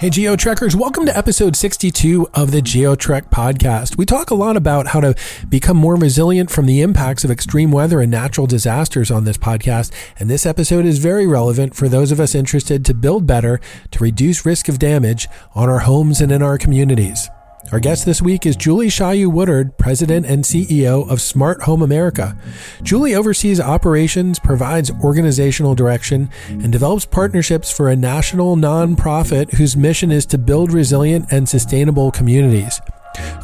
Hey, GeoTrekkers, welcome to episode 62 of the GeoTrek podcast. We talk a lot about how to become more resilient from the impacts of extreme weather and natural disasters on this podcast, and this episode is very relevant for those of us interested to build better to reduce risk of damage on our homes and in our communities. Our guest this week is Julie Shiyou Woodard, President and CEO of Smart Home America. Julie oversees operations, provides organizational direction, and develops partnerships for a national nonprofit whose mission is to build resilient and sustainable communities.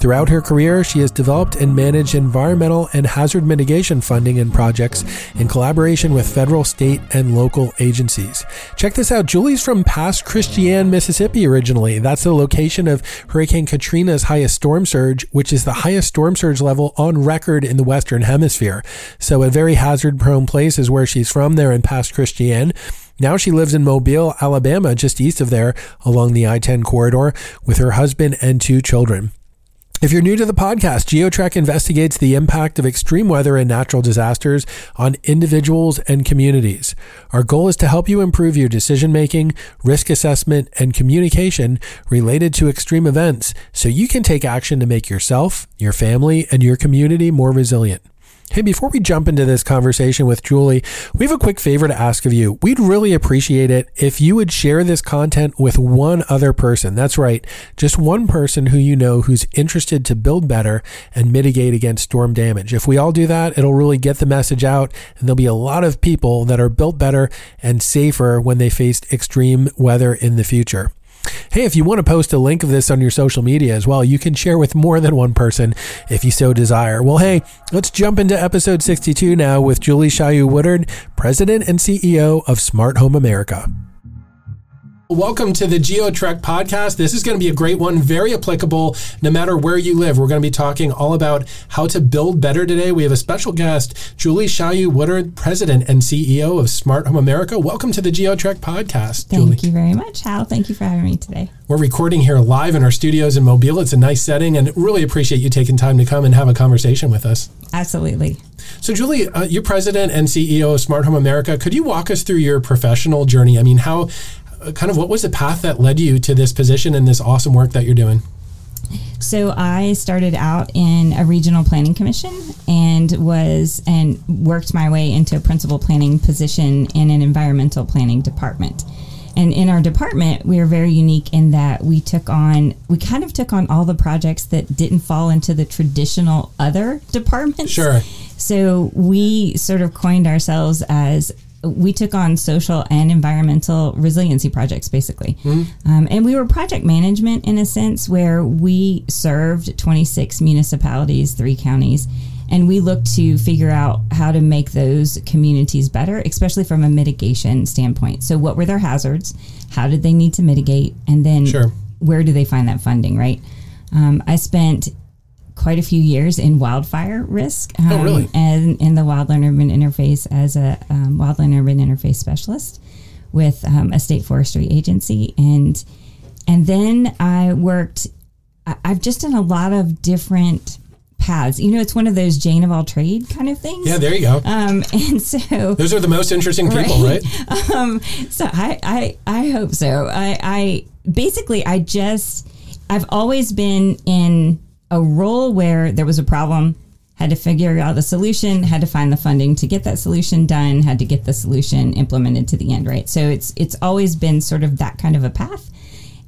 Throughout her career, she has developed and managed environmental and hazard mitigation funding and projects in collaboration with federal, state, and local agencies. Check this out. Julie's from Pass Christian, Mississippi originally. That's the location of Hurricane Katrina's highest storm surge, which is the highest storm surge level on record in the Western Hemisphere. So a very hazard prone place is where she's from there in Pass Christian. Now she lives in Mobile, Alabama, just east of there along the I 10 corridor with her husband and two children. If you're new to the podcast, GeoTrek investigates the impact of extreme weather and natural disasters on individuals and communities. Our goal is to help you improve your decision making, risk assessment, and communication related to extreme events so you can take action to make yourself, your family, and your community more resilient. Hey, before we jump into this conversation with Julie, we have a quick favor to ask of you. We'd really appreciate it if you would share this content with one other person. That's right, just one person who you know who's interested to build better and mitigate against storm damage. If we all do that, it'll really get the message out, and there'll be a lot of people that are built better and safer when they face extreme weather in the future. Hey, if you want to post a link of this on your social media as well, you can share with more than one person if you so desire. Well, hey, let's jump into episode 62 now with Julie Shiyou Woodard, President and CEO of Smart Home America. Welcome to the GeoTrek podcast. This is going to be a great one, very applicable no matter where you live. We're going to be talking all about how to build better today. We have a special guest, Julie Shiyou Woodard, President and CEO of Smart Home America. Welcome to the GeoTrek podcast. Thank Julie. you very much, Hal. Thank you for having me today. We're recording here live in our studios in Mobile. It's a nice setting and really appreciate you taking time to come and have a conversation with us. Absolutely. So, Julie, uh, you're president and CEO of Smart Home America. Could you walk us through your professional journey? I mean, how kind of what was the path that led you to this position and this awesome work that you're doing? So I started out in a regional planning commission and was and worked my way into a principal planning position in an environmental planning department. And in our department, we are very unique in that we took on, we kind of took on all the projects that didn't fall into the traditional other departments. Sure. So we sort of coined ourselves as we took on social and environmental resiliency projects basically. Mm-hmm. um, and we were project management in a sense where we served 26 municipalities three counties and we looked to figure out how to make those communities better especially from a mitigation standpoint. So what were their hazards? How did they need to mitigate? And then sure. where do they find that funding right? Um, i spent quite a few years in wildfire risk. Um, oh, really? And in the wildland urban interface as a um, wildland urban interface specialist with um, a state forestry agency, and and then I worked. I've just done a lot of different paths. You know, it's one of those Jane of all trade kind of things. Yeah, there you go. Um, and so those are the most interesting people, right? right? Um, so I, I, I hope so. I, I basically, I just, I've always been in a role where there was a problem, had to figure out the solution, had to find the funding to get that solution done, had to get the solution implemented to the end, right? So it's it's always been sort of that kind of a path.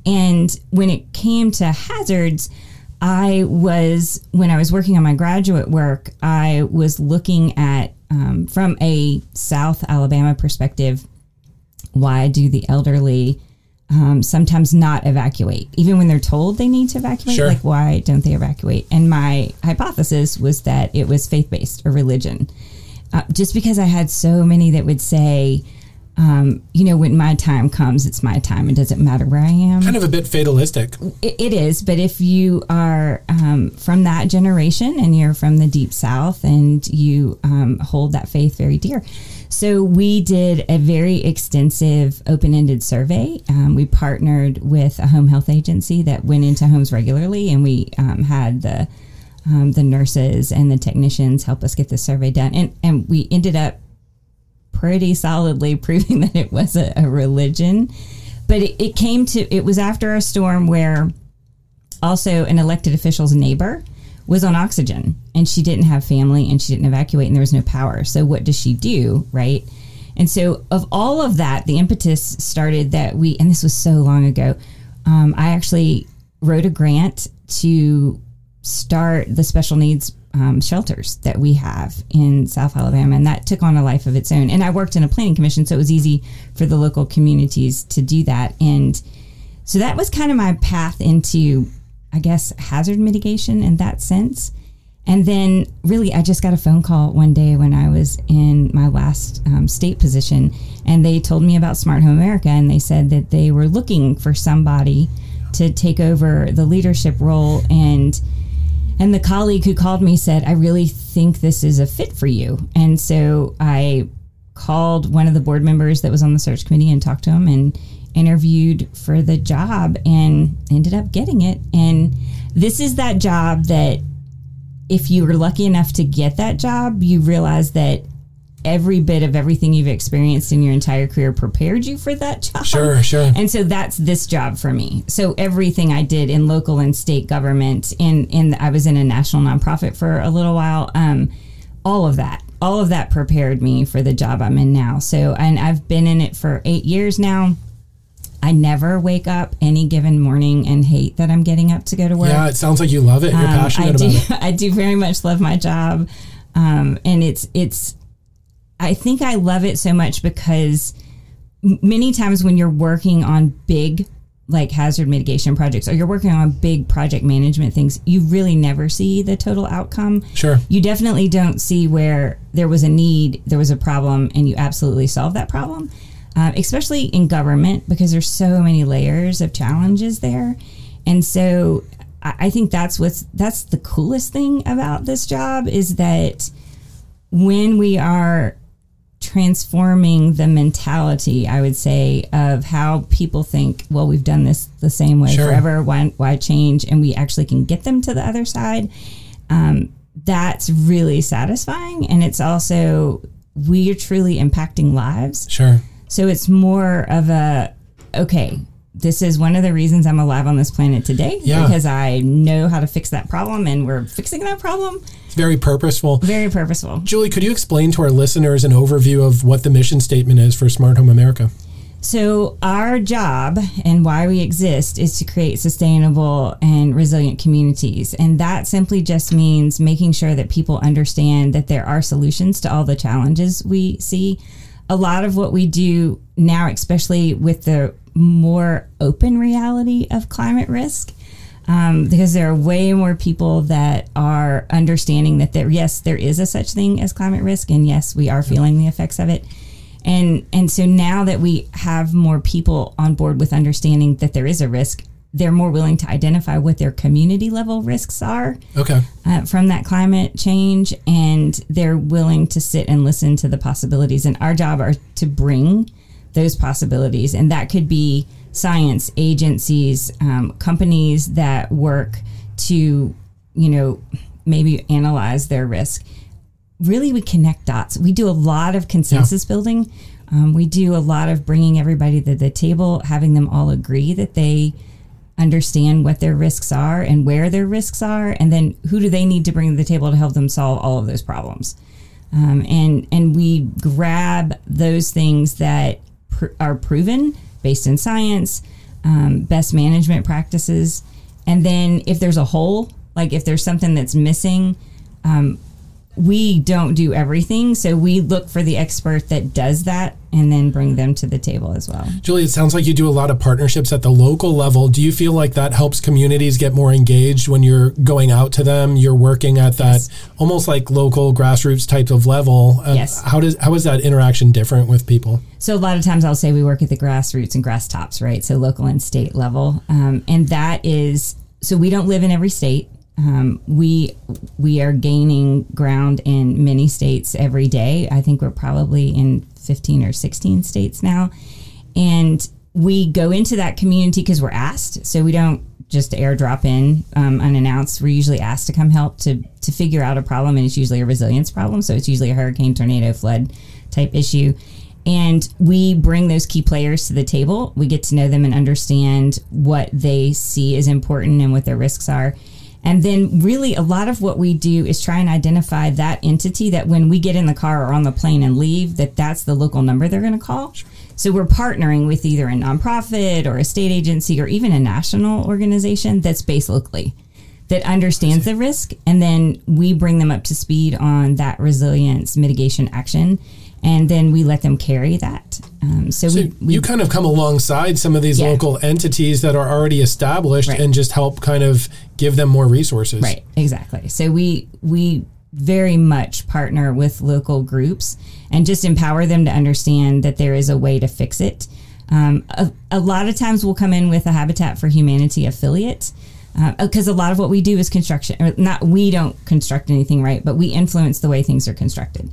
And when it came to hazards, I was when I was working on my graduate work, I was looking at um, from a South Alabama perspective. Why do the elderly um, sometimes not evacuate, even when they're told they need to evacuate. Sure. Like, why don't they evacuate? And my hypothesis was that it was faith based or religion. Uh, just because I had so many that would say, um, you know, when my time comes, it's my time. It doesn't matter where I am. Kind of a bit fatalistic. it, it is. But if you are um, from that generation and you're from the deep south and you um, hold that faith very dear, so we did a very extensive open-ended survey. Um, we partnered with a home health agency that went into homes regularly, and we um, had the um, the nurses and the technicians help us get the survey done, and and we ended up pretty solidly proving that it was a, a religion but it, it came to it was after a storm where also an elected official's neighbor was on oxygen and she didn't have family and she didn't evacuate and there was no power. So what does she do, right? And so of all of that, the impetus started that we and this was so long ago. Um, I actually wrote a grant to start the special needs um, shelters that we have in South Alabama, and that took on a life of its own. And I worked in a planning commission, so it was easy for the local communities to do that. And so that was kind of my path into, I guess, hazard mitigation in that sense. And then, really, I just got a phone call one day when I was in my last um, state position, and they told me about Smart Home America, and they said that they were looking for somebody to take over the leadership role and and the colleague who called me said, I really think this is a fit for you. And so I called one of the board members that was on the search committee and talked to him and interviewed for the job and ended up getting it. And this is that job that if you were lucky enough to get that job, you realize that every bit of everything you've experienced in your entire career prepared you for that job. Sure, sure. And so that's this job for me. So everything I did in local and state government, in in I was in a national nonprofit for a little while. Um, all of that, all of that prepared me for the job I'm in now. So, and I've been in it for eight years now. I never wake up any given morning and hate that I'm getting up to go to work. Yeah, it sounds like you love it. You're Um, passionate I about do, it. I do very much love my job, um, and it's it's. I think I love it so much because many times when you're working on big like hazard mitigation projects or you're working on big project management things, you really never see the total outcome. Sure. You definitely don't see where there was a need, there was a problem, and you absolutely solve that problem. Uh, especially in government because there's so many layers of challenges there, and so I, I think that's what's that's the coolest thing about this job is that when we are transforming the mentality, I would say, of how people think, well, we've done this the same way Sure. forever. Why, why change? And we actually can get them to the other side. Um, that's really satisfying. And it's also, we are truly impacting lives. Sure. So it's more of a, okay, this is one of the reasons I'm alive on this planet today Yeah. because I know how to fix that problem and we're fixing that problem. It's very purposeful. Very purposeful. Julie, could you explain to our listeners an overview of what the mission statement is for Smart Home America? So, our job and why we exist is to create sustainable and resilient communities. And that simply just means making sure that people understand that there are solutions to all the challenges we see. A lot of what we do now, especially with the more open reality of climate risk, um, because there are way more people that are understanding that there, yes, there is a such thing as climate risk, and yes, we are feeling the effects of it. And and so now that we have more people on board with understanding that there is a risk they're more willing to identify what their community level risks are Okay. uh, from that climate change and they're willing to sit and listen to the possibilities and our job are to bring those possibilities and that could be science agencies um, companies that work to you know maybe analyze their risk really we connect dots. We do a lot of consensus building. Um, we do a lot of bringing everybody to the table, having them all agree that they understand what their risks are and where their risks are, and then who do they need to bring to the table to help them solve all of those problems. Um, and and we grab those things that pr- are proven based in science, um, best management practices, and then if there's a hole, like if there's something that's missing, um, we don't do everything. So we look for the expert that does that and then bring them to the table as well. Julie, it sounds like you do a lot of partnerships at the local level. Do you feel like that helps communities get more engaged when you're going out to them? You're working at that almost like local grassroots type of level. Uh, Yes. How does how is that interaction different with people? So a lot of times I'll say we work at the grassroots and grass tops, right? So local and state level, um, and that is so we don't live in every state. Um, we we are gaining ground in many states every day. I think we're probably in fifteen or sixteen states now, and we go into that community because we're asked. So we don't just airdrop in um, unannounced. We're usually asked to come help to to figure out a problem, and it's usually a resilience problem. So it's usually a hurricane, tornado, flood type issue. And we bring those key players to the table. We get to know them and understand what they see as important and what their risks are. And then, really, a lot of what we do is try and identify that entity that when we get in the car or on the plane and leave, that that's the local number they're going to call. So we're partnering with either a nonprofit or a state agency or even a national organization that's based locally that understands the risk, and then we bring them up to speed on that resilience mitigation action and then we let them carry that. Um, so, So we, we you kind of come alongside some of these Yeah. local entities that are already established Right. and just help kind of give them more resources. Right, exactly. So we we very much partner with local groups and just empower them to understand that there is a way to fix it. Um, a, a lot of times we'll come in with a Habitat for Humanity affiliate because a lot of what we do is construction. Or not we don't construct anything, right? But we influence the way things are constructed.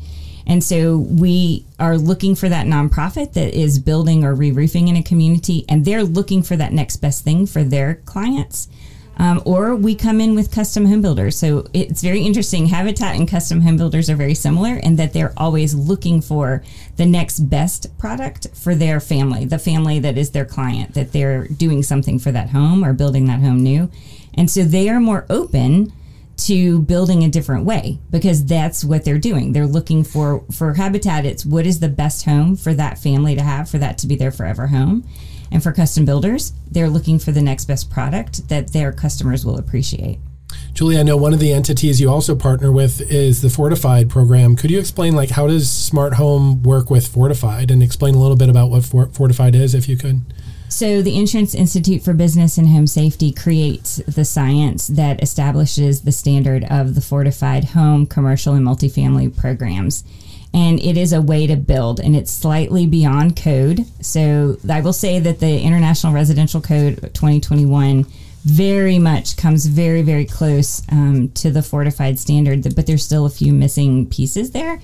And so we are looking for that nonprofit that is building or re-roofing in a community, and they're looking for that next best thing for their clients. Um, or we come in with custom home builders. So it's very interesting. Habitat and custom home builders are very similar in that they're always looking for the next best product for their family, the family that is their client, that they're doing something for that home or building that home new. And so they are more open to building a different way because that's what they're doing. They're looking for for habitat it's what is the best home for that family to have for that to be their forever home. And for custom builders, they're looking for the next best product that their customers will appreciate. Julie, I know one of the entities you also partner with is the Fortified program. Could you explain like how does Smart Home work with Fortified and explain a little bit about what Fortified is if you could? So, the Insurance Institute for Business and Home Safety creates the science that establishes the standard of the fortified home, commercial, and multifamily programs. And it is a way to build, and it's slightly beyond code. So, I will say that the International Residential Code 2021 very much comes very, very close um, to the fortified standard, but there's still a few missing pieces there.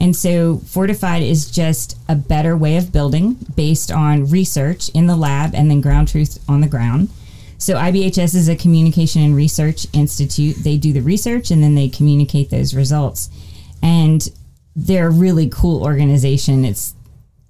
And so, Fortified is just a better way of building based on research in the lab and then ground truth on the ground. So, IBHS is a communication and research institute. They do the research and then they communicate those results. And they're a really cool organization. It's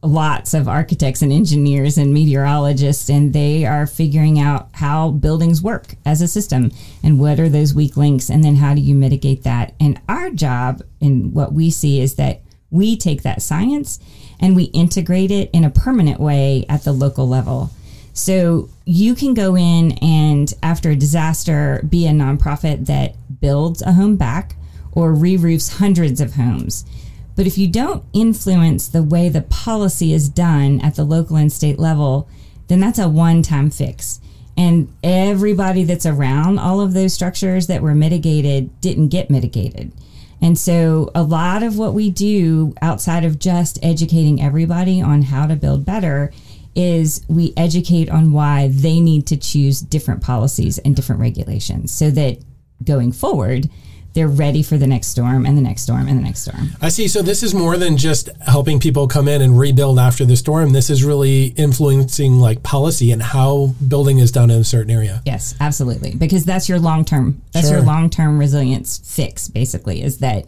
lots of architects and engineers and meteorologists, and they are figuring out how buildings work as a system and what are those weak links, and then how do you mitigate that. And our job, and what we see, is that we take that science and we integrate it in a permanent way at the local level. So you can go in and, after a disaster, be a nonprofit that builds a home back or re roofs hundreds of homes. But if you don't influence the way the policy is done at the local and state level, then that's a one time fix. And everybody that's around all of those structures that were mitigated didn't get mitigated. And so, a lot of what we do outside of just educating everybody on how to build better is we educate on why they need to choose different policies and different regulations so that going forward, they're ready for the next storm and the next storm and the next storm. I see. So this is more than just helping people come in and rebuild after the storm. This is really influencing like policy and how building is done in a certain area. Yes, absolutely. Because that's your long term. That's your long term resilience fix. Basically, is that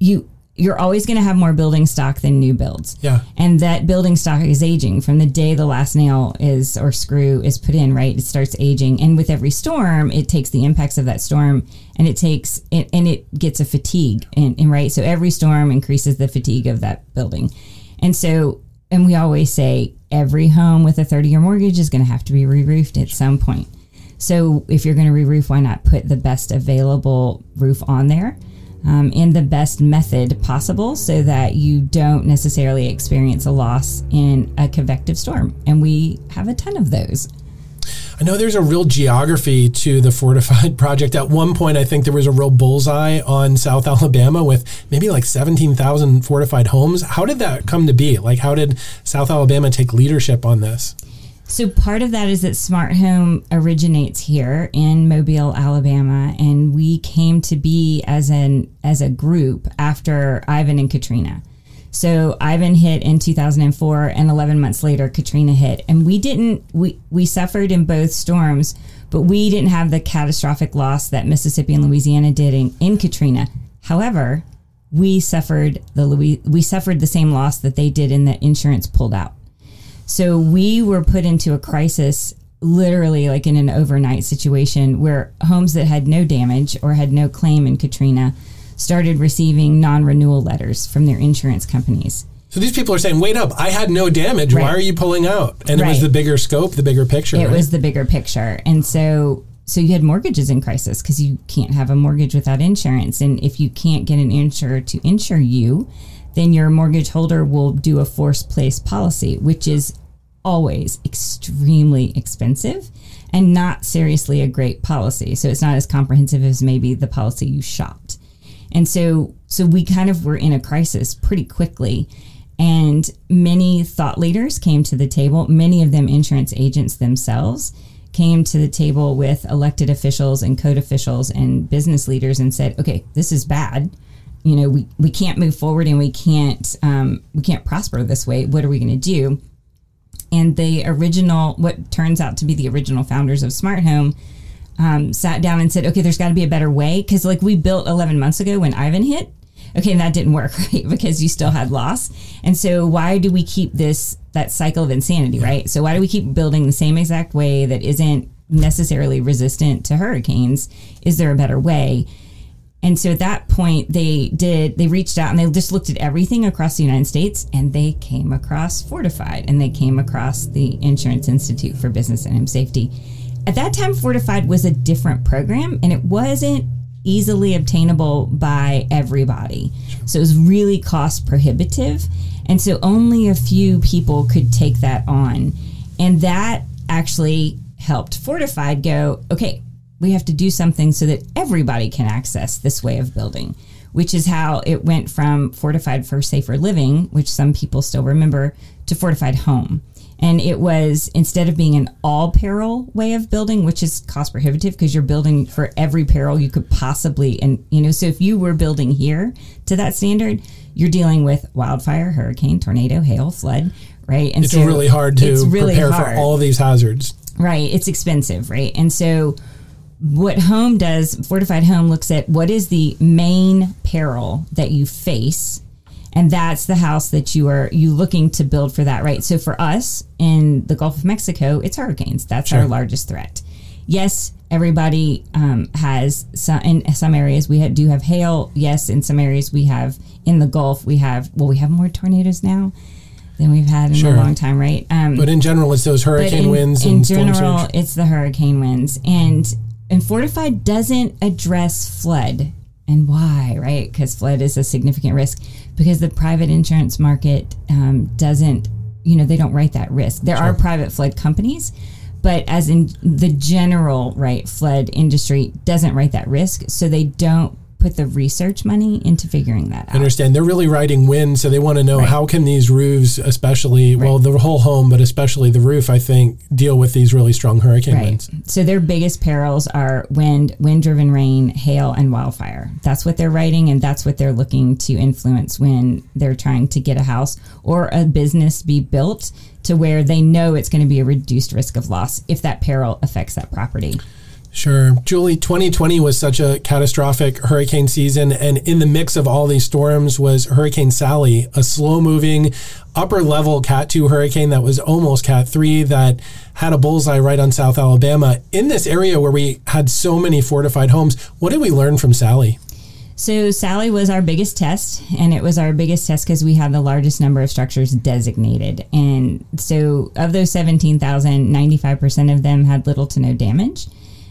you you're always going to have more building stock than new builds. Yeah. And that building stock is aging from the day the last nail is or screw is put in. Right, it starts aging, and with every storm, it takes the impacts of that storm, and it takes it, and it gets a fatigue. And, and right, so every storm increases the fatigue of that building, and so and we always say every home with a 30 year mortgage is going to have to be re-roofed at some point. So if you're going to re-roof, why not put the best available roof on there um, in the best method possible so that you don't necessarily experience a loss in a convective storm? And we have a ton of those. I know there's a real geography to the fortified project. At one point, I think there was a real bullseye on South Alabama with maybe like 17,000 fortified homes. How did that come to be? Like, how did South Alabama take leadership on this? So part of that is that Smart Home originates here in Mobile, Alabama, and we came to be as an as a group after Ivan and Katrina. So Ivan hit in 2004 and 11 months later Katrina hit and we didn't we we suffered in both storms but we didn't have the catastrophic loss that Mississippi and Louisiana did in, in Katrina. However, we suffered the we, we suffered the same loss that they did in the insurance pulled out. So we were put into a crisis literally like in an overnight situation where homes that had no damage or had no claim in Katrina started receiving non-renewal letters from their insurance companies. So these people are saying, "Wait up! I had no damage. Right. Why are you pulling out?" And right. it was the bigger scope, the bigger picture. It right? was the bigger picture, and so so you had mortgages in crisis because you can't have a mortgage without insurance, and if you can't get an insurer to insure you, then your mortgage holder will do a forced place policy, which is always extremely expensive and not seriously a great policy. So it's not as comprehensive as maybe the policy you shopped. And so so we kind of were in a crisis pretty quickly and many thought leaders came to the table, many of them insurance agents themselves came to the table with elected officials and code officials and business leaders and said, "Okay, this is bad. You know, we, we can't move forward and we can't um, we can't prosper this way. What are we going to do?" And the original, what turns out to be the original founders of Smart Home, um, sat down and said, "Okay, there's got to be a better way." Because like we built 11 months ago when Ivan hit, okay, that didn't work, right? Because you still had loss. And so why do we keep this that cycle of insanity, right? So why do we keep building the same exact way that isn't necessarily resistant to hurricanes? Is there a better way? And so at that point, they did, they reached out and they just looked at everything across the United States and they came across Fortified and they came across the Insurance Institute for Business and Home Safety. At that time, Fortified was a different program and it wasn't easily obtainable by everybody. So it was really cost prohibitive. And so only a few people could take that on. And that actually helped Fortified go, okay, we have to do something so that everybody can access this way of building, which is how it went from Fortified for Safer Living, which some people still remember, to Fortified Home. And it was instead of being an all peril way of building, which is cost prohibitive because you're building for every peril you could possibly, and you know, so if you were building here to that standard, you're dealing with wildfire, hurricane, tornado, hail, flood, right? And it's so really hard to really prepare hard. for all these hazards. Right. It's expensive, right? And so what home does fortified home looks at what is the main peril that you face and that's the house that you are you looking to build for that right? So for us in the gulf of mexico it's hurricanes. That's sure. our largest threat. Yes everybody um, has some in some areas we have, do have hail. Yes in some areas we have in the gulf we have well we have more tornadoes now than we've had in sure. a long time right? Um, but in general it's those hurricane in, winds in general it's the hurricane winds. And and Fortified doesn't address flood and why, right? Because flood is a significant risk because the private insurance market um, doesn't, you know, they don't write that risk. There sure. are private flood companies, but as in the general, right, flood industry doesn't write that risk. So they don't put the research money into figuring that out. I understand. They're really writing wind, so they want to know right. how can these roofs, especially right. well, the whole home, but especially the roof, I think, deal with these really strong hurricane right. winds. So their biggest perils are wind, wind-driven rain, hail, and wildfire. That's what they're writing, and that's what they're looking to influence when they're trying to get a house or a business be built to where they know it's going to be a reduced risk of loss if that peril affects that property. Sure. Julie, 2020 was such a catastrophic hurricane season. And in the mix of all these storms was Hurricane Sally, a slow moving upper level Cat 2 hurricane that was almost Cat 3 that had a bullseye right on South Alabama. In this area where we had so many fortified homes, what did we learn from Sally? So Sally was our biggest test, and it was our biggest test because we had the largest number of structures designated. And so of those 17,000, 95% of them had little to no damage.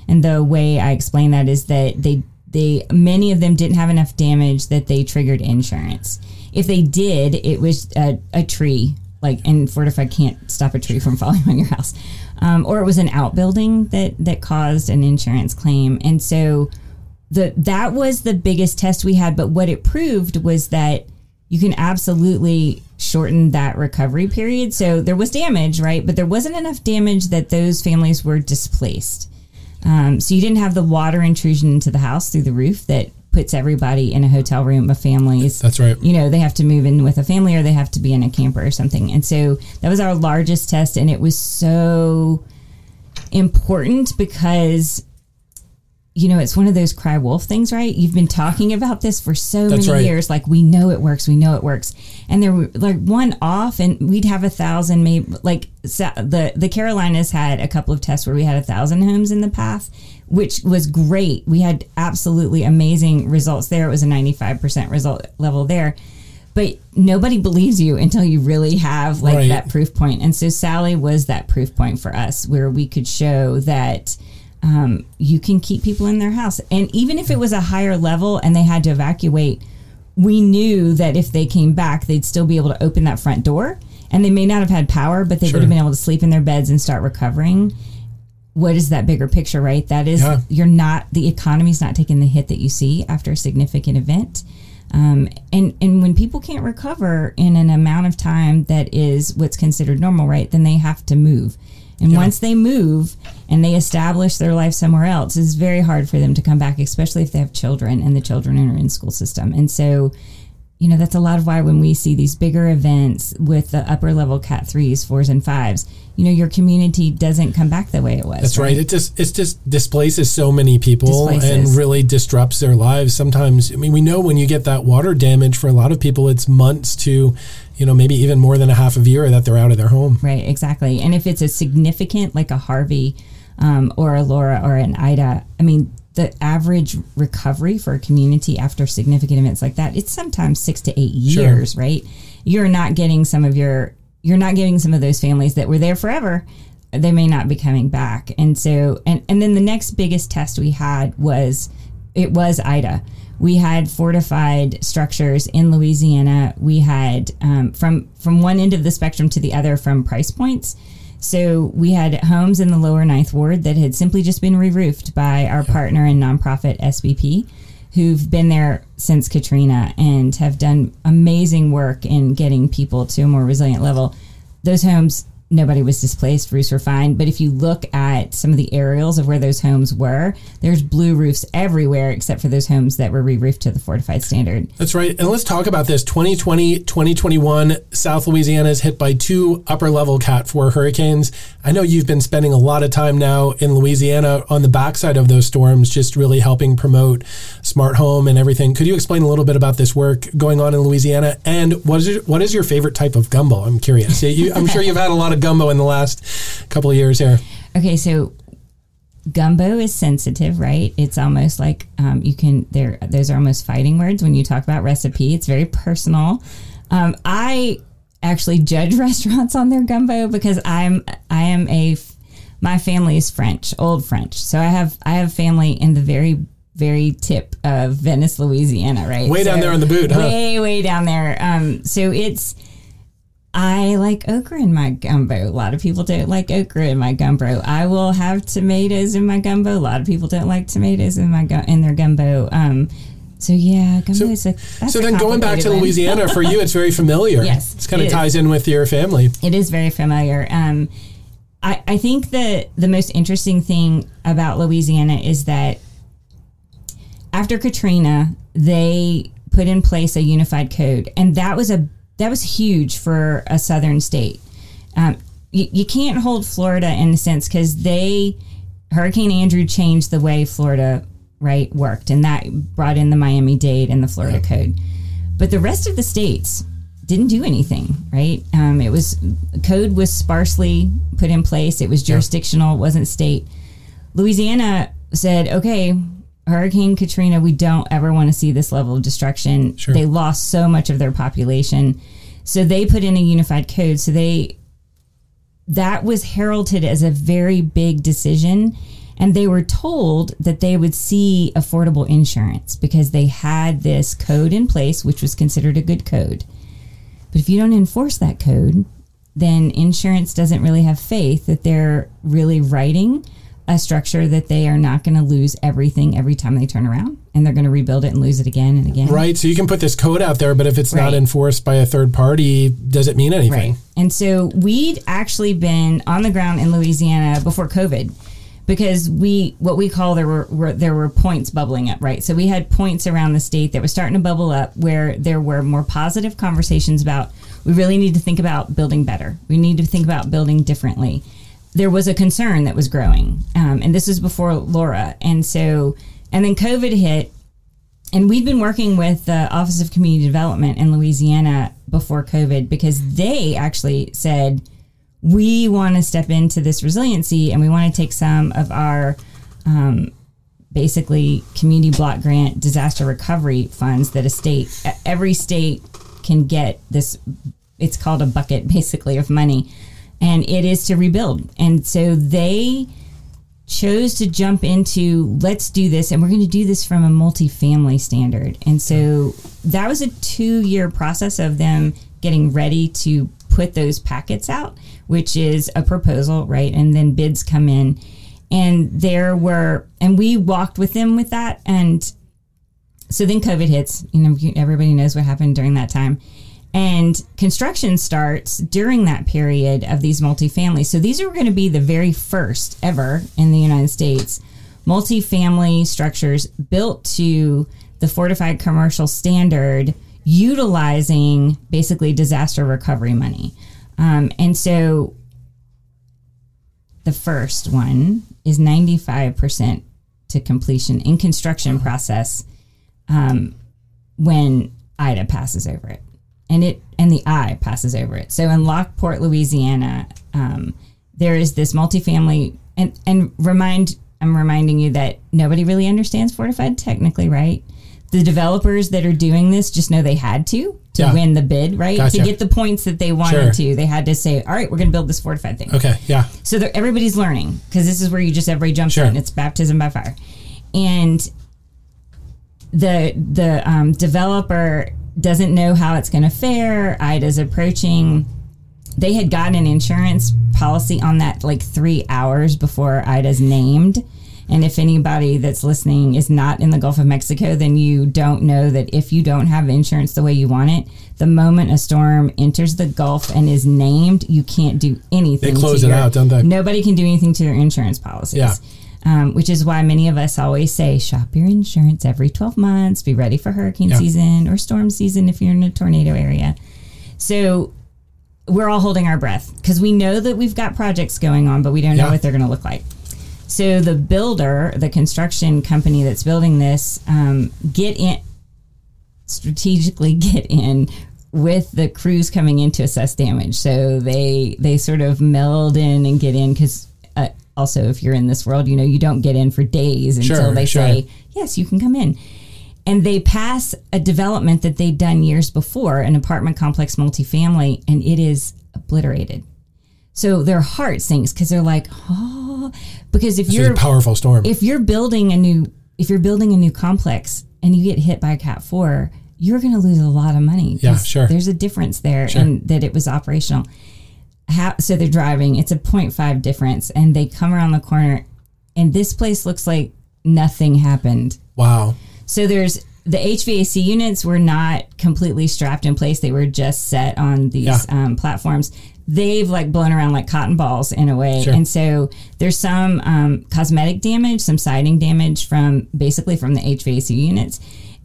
And the way I explain that is that they they many of them didn't have enough damage that they triggered insurance. If they did, it was a, a tree like and fortified can't stop a tree from falling on your house, um, or it was an outbuilding that that caused an insurance claim. And so the that was the biggest test we had. But what it proved was that you can absolutely shorten that recovery period. So there was damage, right? But there wasn't enough damage that those families were displaced. Um, so you didn't have the water intrusion into the house through the roof that puts everybody in a hotel room of families. That's right. You know, they have to move in with a family or they have to be in a camper or something. And so that was our largest test. And it was so important because you know, it's one of those cry wolf things, right? You've been talking about this for so That's many right. years. Like, we know it works. We know it works. And there were like one off, and we'd have a thousand, maybe like sa- the, the Carolinas had a couple of tests where we had a thousand homes in the path, which was great. We had absolutely amazing results there. It was a 95% result level there. But nobody believes you until you really have like Right. that proof point. And so Sally was that proof point for us where we could show that um, you can keep people in their house. And even if it was a higher level and they had to evacuate, we knew that if they came back, they'd still be able to open that front door. And they may not have had power, but they Sure. would have been able to sleep in their beds and start recovering. What is that bigger picture, right? That is, Yeah. you're not, the economy's not taking the hit that you see after a significant event. Um, and, and when people can't recover in an amount of time that is what's considered normal, right, then they have to move. And Yeah. once they move and they establish their life somewhere else, it's very hard for them to come back, especially if they have children and the children are in school system. And so, you know, that's a lot of why when we see these bigger events with the upper level cat threes, fours, and fives, you know, your community doesn't come back the way it was. That's right. It just it just displaces so many people and really disrupts their lives. Sometimes, I mean, we know when you get that water damage for a lot of people, it's months to, you know, maybe even more than a half of year that they're out of their home. Right, exactly. And if it's a significant, like a Harvey um, or a Laura or an Ida, I mean, the average recovery for a community after significant events like that, it's sometimes six to eight Sure. years, right? You're not getting some of your, you're not getting some of those families that were there forever. They may not be coming back. And so, and, and then the next biggest test we had was, it was Ida. We had fortified structures in Louisiana. We had um, from from one end of the spectrum to the other from price points. So we had homes in the lower ninth ward that had simply just been re-roofed by our partner and nonprofit SBP, who've been there since Katrina and have done amazing work in getting people to a more resilient level. Those homes nobody was displaced, roofs were fine. But if you look at some of the aerials of where those homes were, there's blue roofs everywhere except for those homes that were re-roofed to the fortified standard. That's right. And let's talk about this 2020, 2021. South Louisiana is hit by two upper level Cat 4 hurricanes. I know you've been spending a lot of time now in Louisiana on the backside of those storms, just really helping promote smart home and everything. Could you explain a little bit about this work going on in Louisiana? And what is, your, what is your favorite type of gumbo? I'm curious. You, I'm sure you've had a lot of gumbo in the last couple of years here. Okay, so gumbo is sensitive, right? It's almost like um, you can there. Those are almost fighting words when you talk about recipe. It's very personal. Um, I actually judge restaurants on their gumbo because I'm I am a my family is French, old French. So I have I have family in the very very tip of Venice, Louisiana, right? Way down there on the boot, huh? Way way down there. Um, so it's. I like okra in my gumbo. A lot of people don't like okra in my gumbo. I will have tomatoes in my gumbo. A lot of people don't like tomatoes in my gu- in their gumbo. Um, so yeah, gumbo is a. That's So then going back to. Louisiana, for you, it's very familiar. Yes, It's kind it of ties in with your family. It is very familiar. Um, I, I think that the most interesting thing about Louisiana is that after Katrina, they put in place a unified code, and that was a that was huge for a southern state. Um, you, you can't hold Florida in a sense because they Hurricane Andrew changed the way Florida right worked, and that brought in the Miami Dade and the Florida code. But the rest of the states didn't do anything, right? Um, it was code was sparsely put in place. It was jurisdictional, it wasn't state. Louisiana said, okay, Hurricane Katrina, we don't ever want to see this level of destruction. Sure. They lost so much of their population. So they put in a unified code. So they that was heralded as a very big decision. And they were told that they would see affordable insurance because they had this code in place, which was considered a good code. But if you don't enforce that code, then insurance doesn't really have faith that they're really writing a structure that they are not going to lose everything every time they turn around and they're going to rebuild it and lose it again and again. Right. So you can put this code out there, but if it's not enforced by a third party, does it mean anything? Right. And so we'd actually been on the ground in Louisiana before COVID because we what we call there were, were there were points bubbling up, right? So we had points around the state that were starting to bubble up where there were more positive conversations about we really need to think about building better. We need to think about building differently. There was a concern that was growing, um, and this was before Laura, and so and then COVID hit, and we'd been working with the Office of Community Development in Louisiana before COVID because they actually said we want to step into this resiliency and we want to take some of our um, basically community block grant disaster recovery funds that a state every state can get this it's called a bucket basically of money and it is to rebuild. And so they chose to jump into let's do this and we're going to do this from a multifamily standard. And so that was a two year process of them getting ready to put those packets out which is a proposal right? And then bids come in. And there were and we walked with them with that and so then covid hits. You know everybody knows what happened during that time and construction starts during that period of these multifamily so these are going to be the very first ever in the united states multifamily structures built to the fortified commercial standard utilizing basically disaster recovery money um, and so the first one is 95% to completion in construction process um, when Ida passes over it. And it and the I passes over it. So in Lockport, Louisiana, um, there is this multifamily and and remind I'm reminding you that nobody really understands fortified technically, right? The developers that are doing this just know they had to to Yeah. win the bid, right? Gotcha. To get the points that they wanted Sure. to. They had to say, "All right, we're going to build this fortified thing." Okay. Yeah. So everybody's learning because this is where you just everybody jumps Sure. in. It's baptism by fire, and the the um, developer doesn't know how it's going to fare. Ida's approaching. They had gotten an insurance policy on that like three hours before Ida's named. And if anybody that's listening is not in the Gulf of Mexico, then you don't know that if you don't have insurance the way you want it, the moment a storm enters the Gulf and is named, you can't do anything. They close it your- out, don't they? Nobody can do anything to their insurance policies. Yeah. Um, which is why many of us always say shop your insurance every 12 months, be ready for hurricane Yeah. season or storm season if you're in a tornado area. So we're all holding our breath because we know that we've got projects going on, but we don't know what they're going to look like. So the builder, the construction company that's building this, um, get in strategically get in with the crews coming in to assess damage. So they they sort of meld in and get in because also if you're in this world, you know you don't get in for days until Sure, they sure. say yes, you can come in. And they pass a development that they'd done years before, an apartment complex multifamily, and it is obliterated. So their heart sinks because they're like, oh, because if This you're a powerful storm. if you're building a new if you're building a new complex and you get hit by a cat 4 you're going to lose a lot of money Yeah, sure. there's a difference there Sure. and that it was operational How, so they're driving it's a 0.5 difference and they come around the corner and this place looks like nothing happened wow. so there's the HVAC units were not completely strapped in place. They were just set on these Yeah. um, platforms. They've like blown around like cotton balls in a way. Sure. And so there's some um, cosmetic damage, some siding damage from basically from the HVAC units.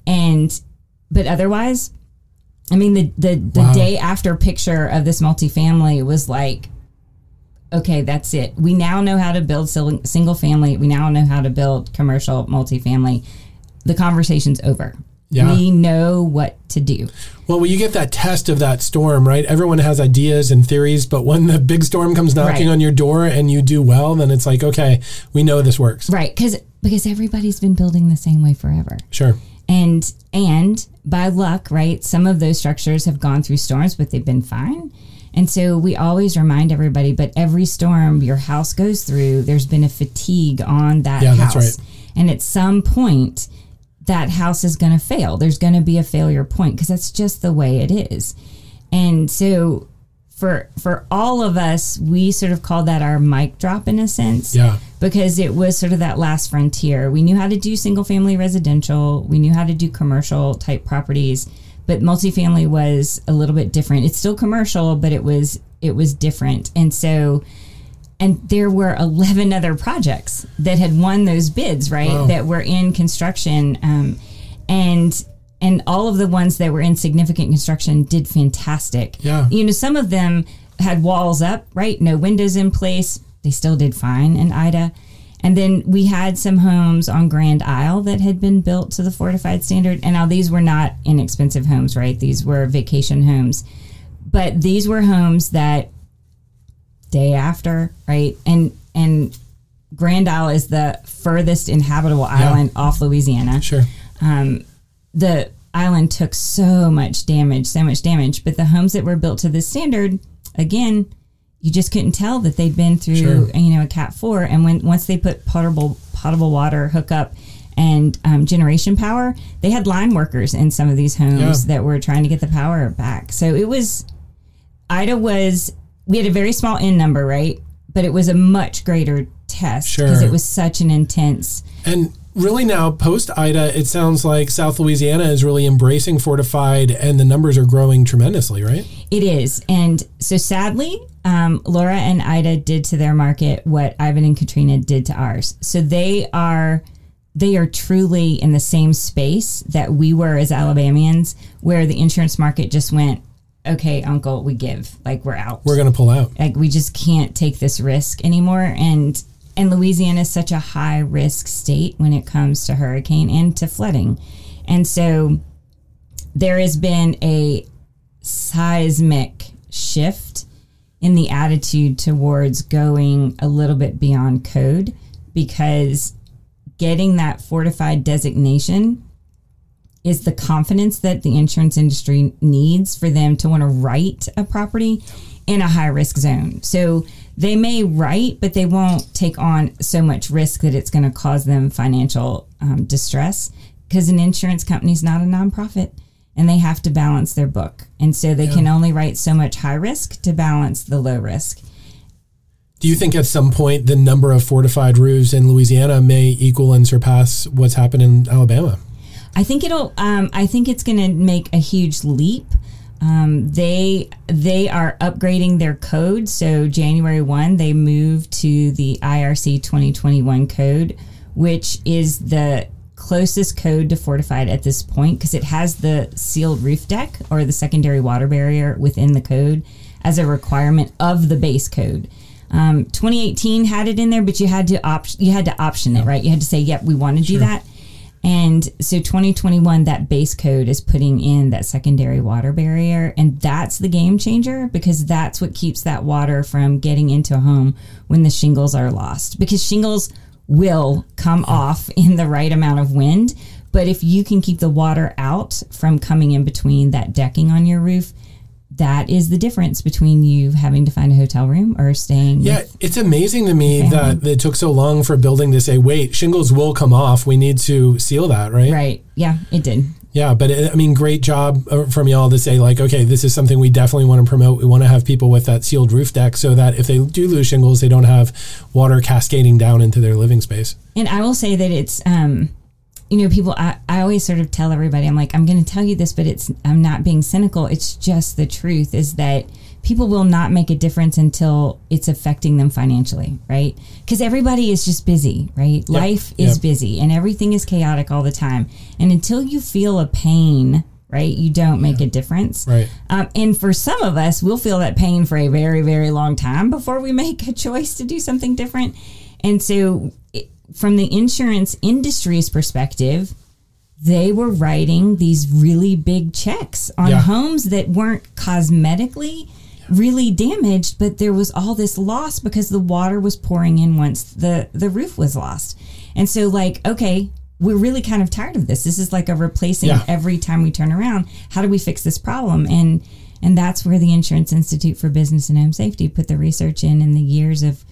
And, but otherwise, I mean, the, the, the Wow. day after picture of this multifamily was like, okay, that's it. We now know how to build single family. We now know how to build commercial multifamily. The conversation's over. Yeah. We know what to do. Well, when you get that test of that storm, right? Everyone has ideas and theories, but when the big storm comes knocking Right. on your door and you do well, then it's like, okay, we know this works. Right. Cause, because everybody's been building the same way forever. Sure. And, and by luck, right, some of those structures have gone through storms, but they've been fine. And so we always remind everybody, but every storm your house goes through, there's been a fatigue on that Yeah, house. that's right. And at some point, that house is going to fail. There's going to be a failure point because that's just the way it is. And so for for all of us, we sort of called that our mic drop in a sense Yeah. because it was sort of that last frontier. We knew how to do single family residential, we knew how to do commercial type properties, but multifamily was a little bit different. It's still commercial, but it was it was different. And so and there were 11 other projects that had won those bids, right? Wow. That were in construction um, and and all of the ones that were in significant construction did fantastic. Yeah. You know, some of them had walls up, right? No windows in place. they still did fine in Ida. And then we had some homes on Grand Isle that had been built to the fortified standard. And now these were not inexpensive homes, right? These were vacation homes. But these were homes that day after, right? And and Grand Isle is the furthest inhabitable island off Louisiana. Sure. Um, the island took so much damage, so much damage. But the homes that were built to this standard, again, you just couldn't tell that they'd been through, Sure. you know, a Cat Four. And when once they put potable potable water hookup and um, generation power, they had line workers in some of these homes Yeah. that were trying to get the power back. So it was Ida was we had a very small n number, right? But it was a much greater test because Sure. it was such an intense. And really now, post Ida, it sounds like South Louisiana is really embracing fortified, and the numbers are growing tremendously, right? It is, and so sadly, um, Laura and Ida did to their market what Ivan and Katrina did to ours. So they are they are truly in the same space that we were as Alabamians, where the insurance market just went, okay, Uncle, we give, like we're out. We're going to pull out. like we just can't take this risk anymore and and Louisiana is such a high risk state when it comes to hurricane and to flooding. And so there has been a seismic shift in the attitude towards going a little bit beyond code because getting that fortified designation is the confidence that the insurance industry needs for them to want to write a property in a high risk zone. So they may write, but they won't take on so much risk that it's going to cause them financial um, distress because an insurance company is not a nonprofit and they have to balance their book. And so they can only write so much high risk to balance the low risk. Do you think at some point the number of fortified roofs in Louisiana may equal and surpass what's happened in Alabama? I think it'll. Um, I think it's going to make a huge leap. Um, they they are upgrading their code. So January one, they moved to the IRC twenty twenty one code, which is the closest code to fortified at this point because it has the sealed roof deck or the secondary water barrier within the code as a requirement of the base code. Um, 2018 had it in there, but you had to opt you had to option it, right? You had to say, "Yep, we want to do that." And so 2021, that base code is putting in that secondary water barrier. And that's the game changer because that's what keeps that water from getting into a home when the shingles are lost. Because shingles will come off in the right amount of wind. But if you can keep the water out from coming in between that decking on your roof, that is the difference between you having to find a hotel room or staying. Yeah, it's amazing to me that it took so long for building to say, wait, shingles will come off. We need to seal that, right? right. Yeah, it did. Yeah, but it, I mean, great job uh, from y'all to say, like, okay, this is something we definitely want to promote. We want to have people with that sealed roof deck so that if they do lose shingles, they don't have water cascading down into their living space. And I will say that it's, um, you know, people, I, I always sort of tell everybody, I'm like, I'm going to tell you this, but it's, I'm not being cynical. It's just the truth is that people will not make a difference until it's affecting them financially, right? Because everybody is just busy, right? Life is Yep. busy and everything is chaotic all the time. And until you feel a pain, right, you don't make a difference. Right. Um, and for some of us, we'll feel that pain for a very, very long time before we make a choice to do something different. And so, from the insurance industry's perspective, they were writing these really big checks on Yeah. homes that weren't cosmetically really damaged, but there was all this loss because the water was pouring in once the, the roof was lost. And so, like, okay, we're really kind of tired of this. This is like a replacing Yeah. every time we turn around. How do we fix this problem? And and that's where the Insurance Institute for Business and Home Safety put the research in and the years of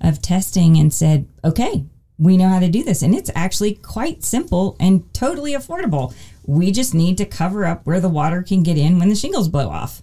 of testing and said, okay, we know how to do this. And it's actually quite simple and totally affordable. We just need to cover up where the water can get in when the shingles blow off.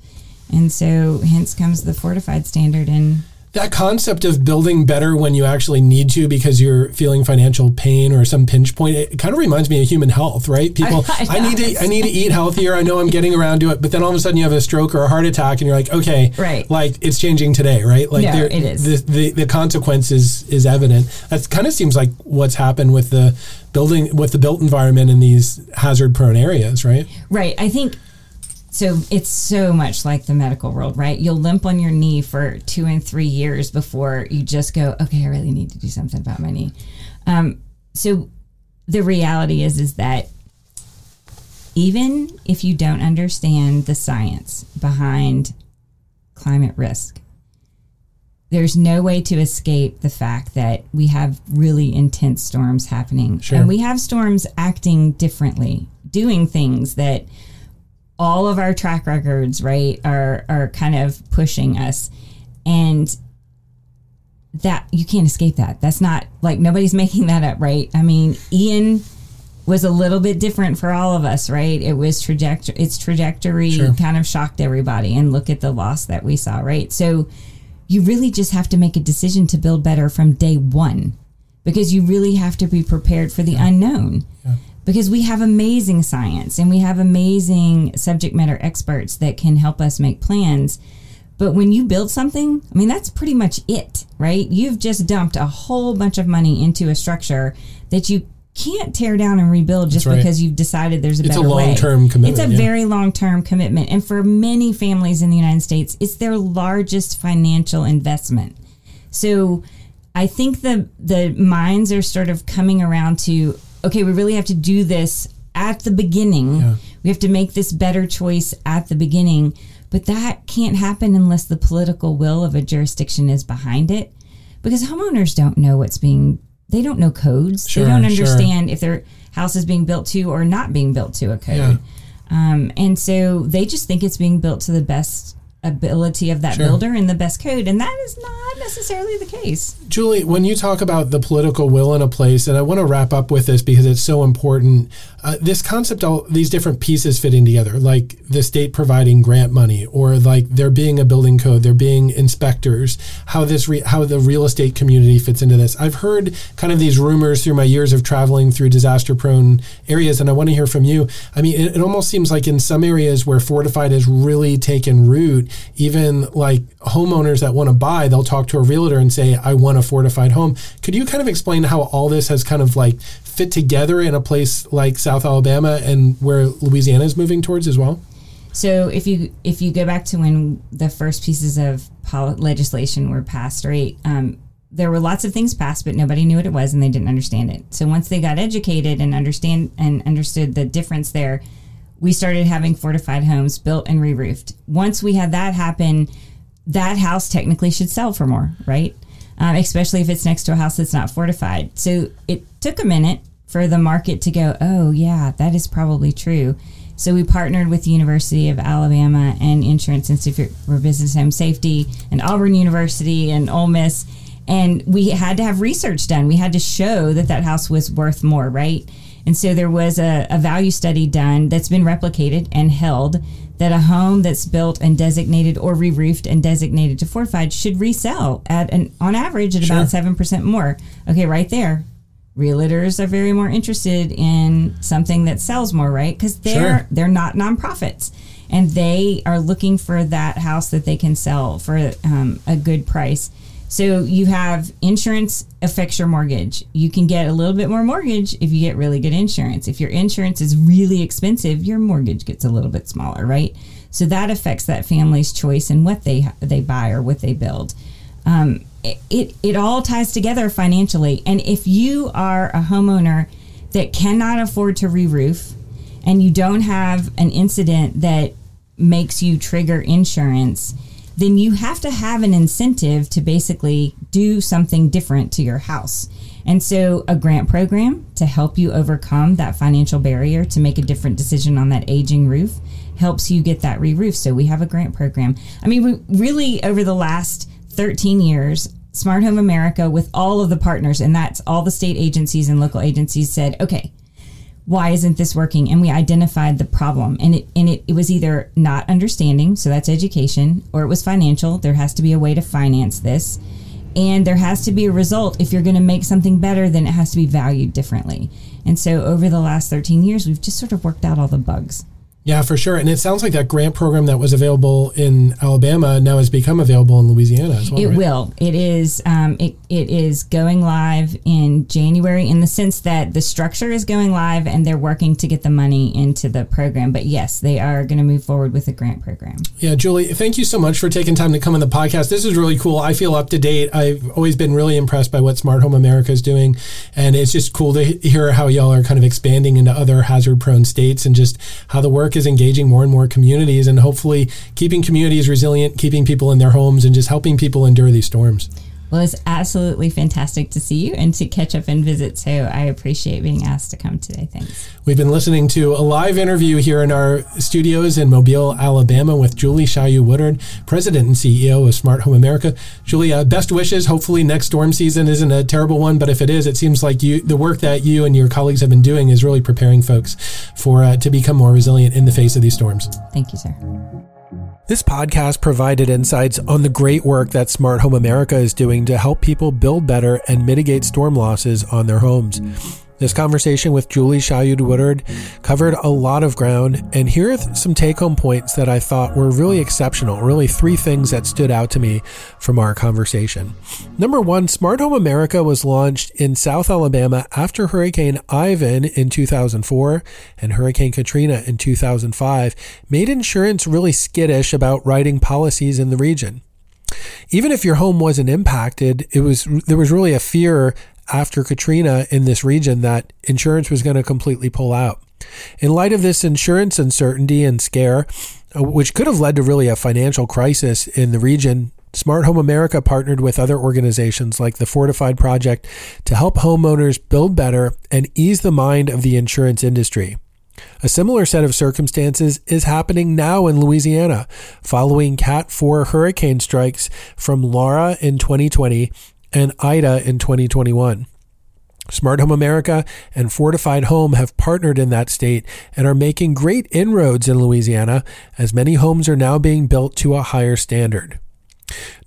And so hence comes the fortified standard and That concept of building better when you actually need to because you're feeling financial pain or some pinch point, it kind of reminds me of human health, right? People, I I, need to, I need to eat healthier. I know I'm getting around to it, but then all of a sudden you have a stroke or a heart attack, and you're like, okay, Right. like it's changing today, right? Like there- it is. The, the the consequence is is evident. That kind of seems like what's happened with the building with the built environment in these hazard prone areas, right? Right. I think so it's so much like the medical world, right? You'll limp on your knee for two and three years before you just go, okay, I really need to do something about my knee. Um, so the reality is, is that even if you don't understand the science behind climate risk, there's no way to escape the fact that we have really intense storms happening. Sure. And we have storms acting differently, doing things that all of our track records, right, are are kind of pushing us. And that you can't escape that. That's not like nobody's making that up, right? I mean, Ian was a little bit different for all of us, right? It was trajectory its trajectory Sure. kind of shocked everybody and look at the loss that we saw, right? So you really just have to make a decision to build better from day 1 because you really have to be prepared for the unknown. Because we have amazing science and we have amazing subject matter experts that can help us make plans. But when you build something, I mean, that's pretty much it, right? You've just dumped a whole bunch of money into a structure that you can't tear down and rebuild just right. because you've decided there's a It's a better way. long-term commitment, It's a yeah. very long term commitment. And for many families in the United States, it's their largest financial investment. So I think the the minds are sort of coming around to okay, we really have to do this at the beginning. Yeah. We have to make this better choice at the beginning, but that can't happen unless the political will of a jurisdiction is behind it. Because homeowners don't know what's being they don't know codes. Sure, they don't sure. understand if their house is being built to or not being built to a code. Yeah. Um, and so they just think it's being built to the best ability of that Sure. builder and the best code. And that is not necessarily the case. Julie, when you talk about the political will in a place, and I want to wrap up with this because it's so important, uh, this concept, all these different pieces fitting together, like the state providing grant money, or like there being a building code, there being inspectors, how this, re- how the real estate community fits into this. I've heard kind of these rumors through my years of traveling through disaster-prone areas, and I want to hear from you. I mean, it, it almost seems like in some areas where fortified has really taken root, even like homeowners that want to buy, they'll talk to a realtor and say, I want a fortified home. Could you kind of explain how all this has kind of like fit together in a place like South Alabama and where Louisiana is moving towards as well? So if you if you go back to when the first pieces of pol- legislation were passed, right? Um, there were lots of things passed, but nobody knew what it was and they didn't understand it. So once they got educated and understand and understood the difference there, we started having fortified homes built and re-roofed. Once we had that happen, that house technically should sell for more, right? Um, especially if it's next to a house that's not fortified. So it took a minute for the market to go, oh, yeah, that is probably true. So we partnered with the University of Alabama and Insurance Institute for Business Home Safety and Auburn University and Ole Miss. And we had to have research done. We had to show that that house was worth more, right? And so there was a, a value study done that's been replicated and held that a home that's built and designated or re-roofed and designated to fortified should resell at an on average at about seven percent more. Okay, right there. Realtors are very more interested in something that sells more, right? Because they're Sure. they're not nonprofits, and they are looking for that house that they can sell for um, a good price. So you have insurance affects your mortgage. You can get a little bit more mortgage if you get really good insurance. If your insurance is really expensive, your mortgage gets a little bit smaller, right? So that affects that family's choice and what they they buy or what they build. Um, it, it all ties together financially. And if you are a homeowner that cannot afford to re-roof, and you don't have an incident that makes you trigger insurance, then you have to have an incentive to basically do something different to your house. And so, a grant program to help you overcome that financial barrier to make a different decision on that aging roof helps you get that re roof. So, we have a grant program. I mean, we really, over the last 13 years, Smart Home America, with all of the partners, and that's all the state agencies and local agencies, said, okay, why isn't this working? And we identified the problem and it and it, it was either not understanding so that's education or it was financial. There has to be a way to finance this. And there has to be a result if you're going to make something better then it has to be valued differently. And so over the last 13 years we've just sort of worked out all the bugs Yeah, for sure. And it sounds like that grant program that was available in Alabama now has become available in Louisiana as well. It right? will. It is. Um, it, it is going live in January in the sense that the structure is going live and they're working to get the money into the program. But yes, they are going to move forward with the grant program. Yeah, Julie, thank you so much for taking time to come on the podcast. This is really cool. I feel up to date. I've always been really impressed by what Smart Home America is doing. And it's just cool to hear how y'all are kind of expanding into other hazard prone states and just how the work is engaging more and more communities and hopefully keeping communities resilient, keeping people in their homes, and just helping people endure these storms. Well, it's absolutely fantastic to see you and to catch up and visit. So I appreciate being asked to come today. Thanks. We've been listening to a live interview here in our studios in Mobile, Alabama with Julie Shiyou Woodard, President and CEO of Smart Home America. Julie, uh, best wishes. Hopefully next storm season isn't a terrible one, but if it is, it seems like you the work that you and your colleagues have been doing is really preparing folks for uh, to become more resilient in the face of these storms. Thank you, sir. This podcast provided insights on the great work that Smart Home America is doing to help people build better and mitigate storm losses on their homes. This conversation with Julie Shiyou Woodard covered a lot of ground, and here are some take home points that I thought were really exceptional. Really, three things that stood out to me from our conversation. Number one, Smart Home America was launched in South Alabama after Hurricane Ivan in 2004 and Hurricane Katrina in 2005 made insurance really skittish about writing policies in the region even if your home wasn't impacted, it was there was really a fear after Katrina in this region that insurance was going to completely pull out. In light of this insurance uncertainty and scare, uh, which could have led to really a financial crisis in the region, Smart Home America partnered with other organizations like the Fortified Project to help homeowners build better and ease the mind of the insurance industry. A similar set of circumstances is happening now in Louisiana following Cat 4 hurricane strikes from Laura in 2020 and Ida in 2021. Smart Home America and Fortified Home have partnered in that state and are making great inroads in Louisiana as many homes are now being built to a higher standard.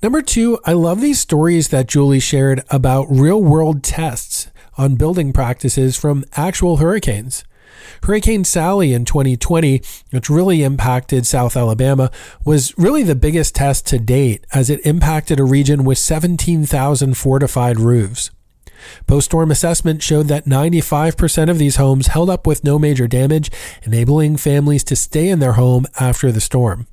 Number two, I love these stories that Julie shared about real world tests on building practices from actual hurricanes. Hurricane Sally in 2020, which really impacted South Alabama, was really the biggest test to date as it impacted a region with 17,000 fortified roofs. Post storm assessment showed that 95% of these homes held up with no major damage, enabling families to stay in their home after the storm.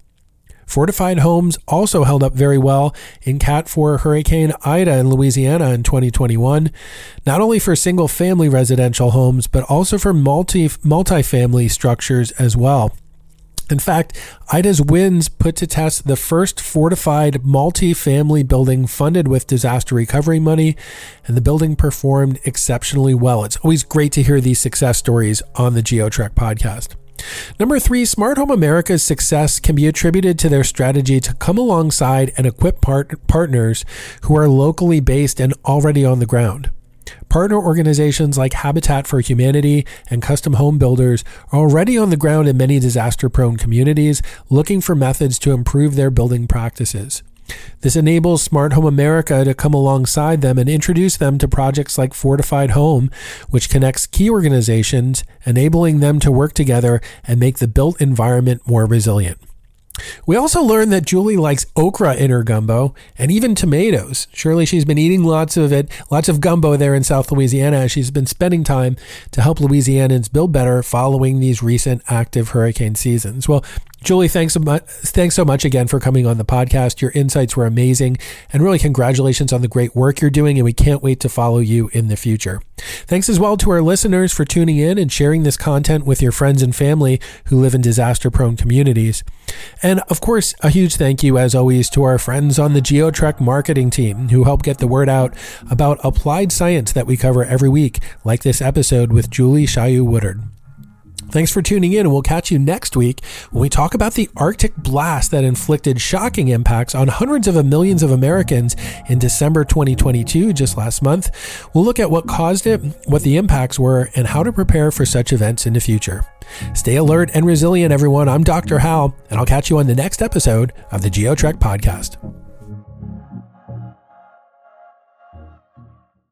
Fortified homes also held up very well in Cat 4 Hurricane Ida in Louisiana in 2021, not only for single family residential homes, but also for multi multi-family structures as well. In fact, Ida's winds put to test the first fortified multi-family building funded with disaster recovery money, and the building performed exceptionally well. It's always great to hear these success stories on the GeoTrek podcast. Number three, Smart Home America's success can be attributed to their strategy to come alongside and equip part- partners who are locally based and already on the ground. Partner organizations like Habitat for Humanity and Custom Home Builders are already on the ground in many disaster prone communities looking for methods to improve their building practices. This enables Smart Home America to come alongside them and introduce them to projects like Fortified Home, which connects key organizations, enabling them to work together and make the built environment more resilient. We also learned that Julie likes okra in her gumbo and even tomatoes. Surely she's been eating lots of it, lots of gumbo there in South Louisiana. She's been spending time to help Louisianans build better following these recent active hurricane seasons. Well, Julie, thanks so much. Thanks so much again for coming on the podcast. Your insights were amazing, and really congratulations on the great work you're doing. And we can't wait to follow you in the future. Thanks as well to our listeners for tuning in and sharing this content with your friends and family who live in disaster-prone communities. And of course, a huge thank you, as always, to our friends on the GeoTrek marketing team who help get the word out about applied science that we cover every week, like this episode with Julie Shiyou Woodard. Thanks for tuning in, and we'll catch you next week when we talk about the Arctic blast that inflicted shocking impacts on hundreds of millions of Americans in December 2022, just last month. We'll look at what caused it, what the impacts were, and how to prepare for such events in the future. Stay alert and resilient, everyone. I'm Dr. Hal, and I'll catch you on the next episode of the GeoTrek podcast.